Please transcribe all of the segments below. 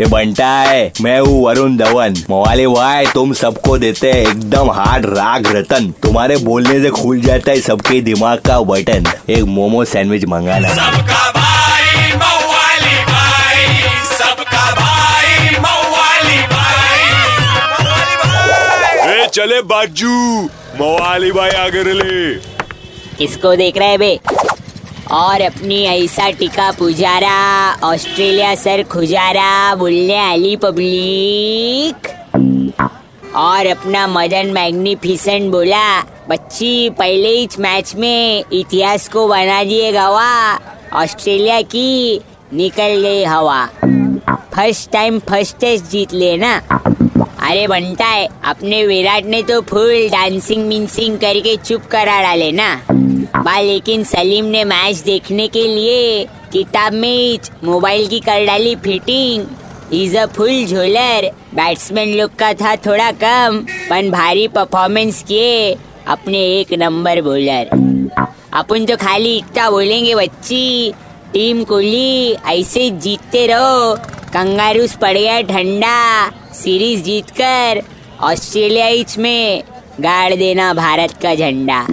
ये बनता है मैं हूँ वरुण धवन। मोवाली भाई तुम सबको देते हैं एकदम हार्ड राग रतन। तुम्हारे बोलने से खुल जाता है सबके दिमाग का बटन। एक मोमो सैंडविच मंगाना। सबका भाई मवाली भाई सबका भाई मवाली भाई। मवाली भाई ए चले बाजू मवाली भाई आगे ले किसको देख रहे हैं बे? और अपनी ऐसा टिका पुजारा, ऑस्ट्रेलिया सर खुजारा, बोलने वाली पब्लिक। और अपना मदन मैग्निफिसेंट बोला, बच्ची, पहले ही मैच में इतिहास को बना दिए गवा, ऑस्ट्रेलिया की निकल गई हवा। फ़र्स्ट टाइम फ़र्स्ट टेस्ट जीत लेना अरे बनता है, अपने विराट ने तो फुल डांसिंग मिंसिंग करके चुप करा डाले ना। बा लेकिन सलीम ने मैच देखने के लिए किताब में मोबाइल की कर डाली फिटिंग इज़ अ फुल झोलर बैट्समैन लोग का था थोड़ा कम, पर भारी परफॉर्मेंस किए अपने एक नंबर बॉलर अपन तो खाली इतना बोलेंगे बच्ची टीम कोहली, ऐसे जीतते रहो। कंगारूस पड़ गया ठंडा सीरीज़ जीतकर, ऑस्ट्रेलिया इच में गाड़ देना भारत का झंडा।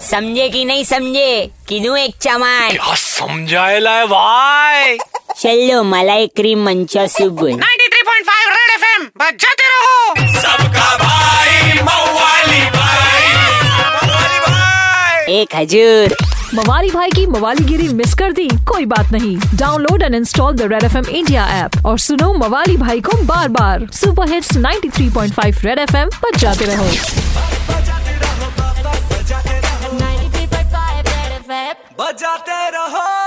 समझे कि नहीं समझे? किदू एक चमान क्या समझाएला है भाई? चलो मलाई क्रीम मंचा सुबुन 93.5 रेड एफएम बजाते रहो। सबका भाई मवाली भाई। मवाली भाई। एक हजूर। मवाली भाई की मवालीगिरी मिस कर दी कोई बात नहीं। Download and install the red FM India India app और सुनो मवाली भाई को बार बार सुपर हिट्स 93.5 रेड एफ़ एम पर जाते रहो। बजाते रहो।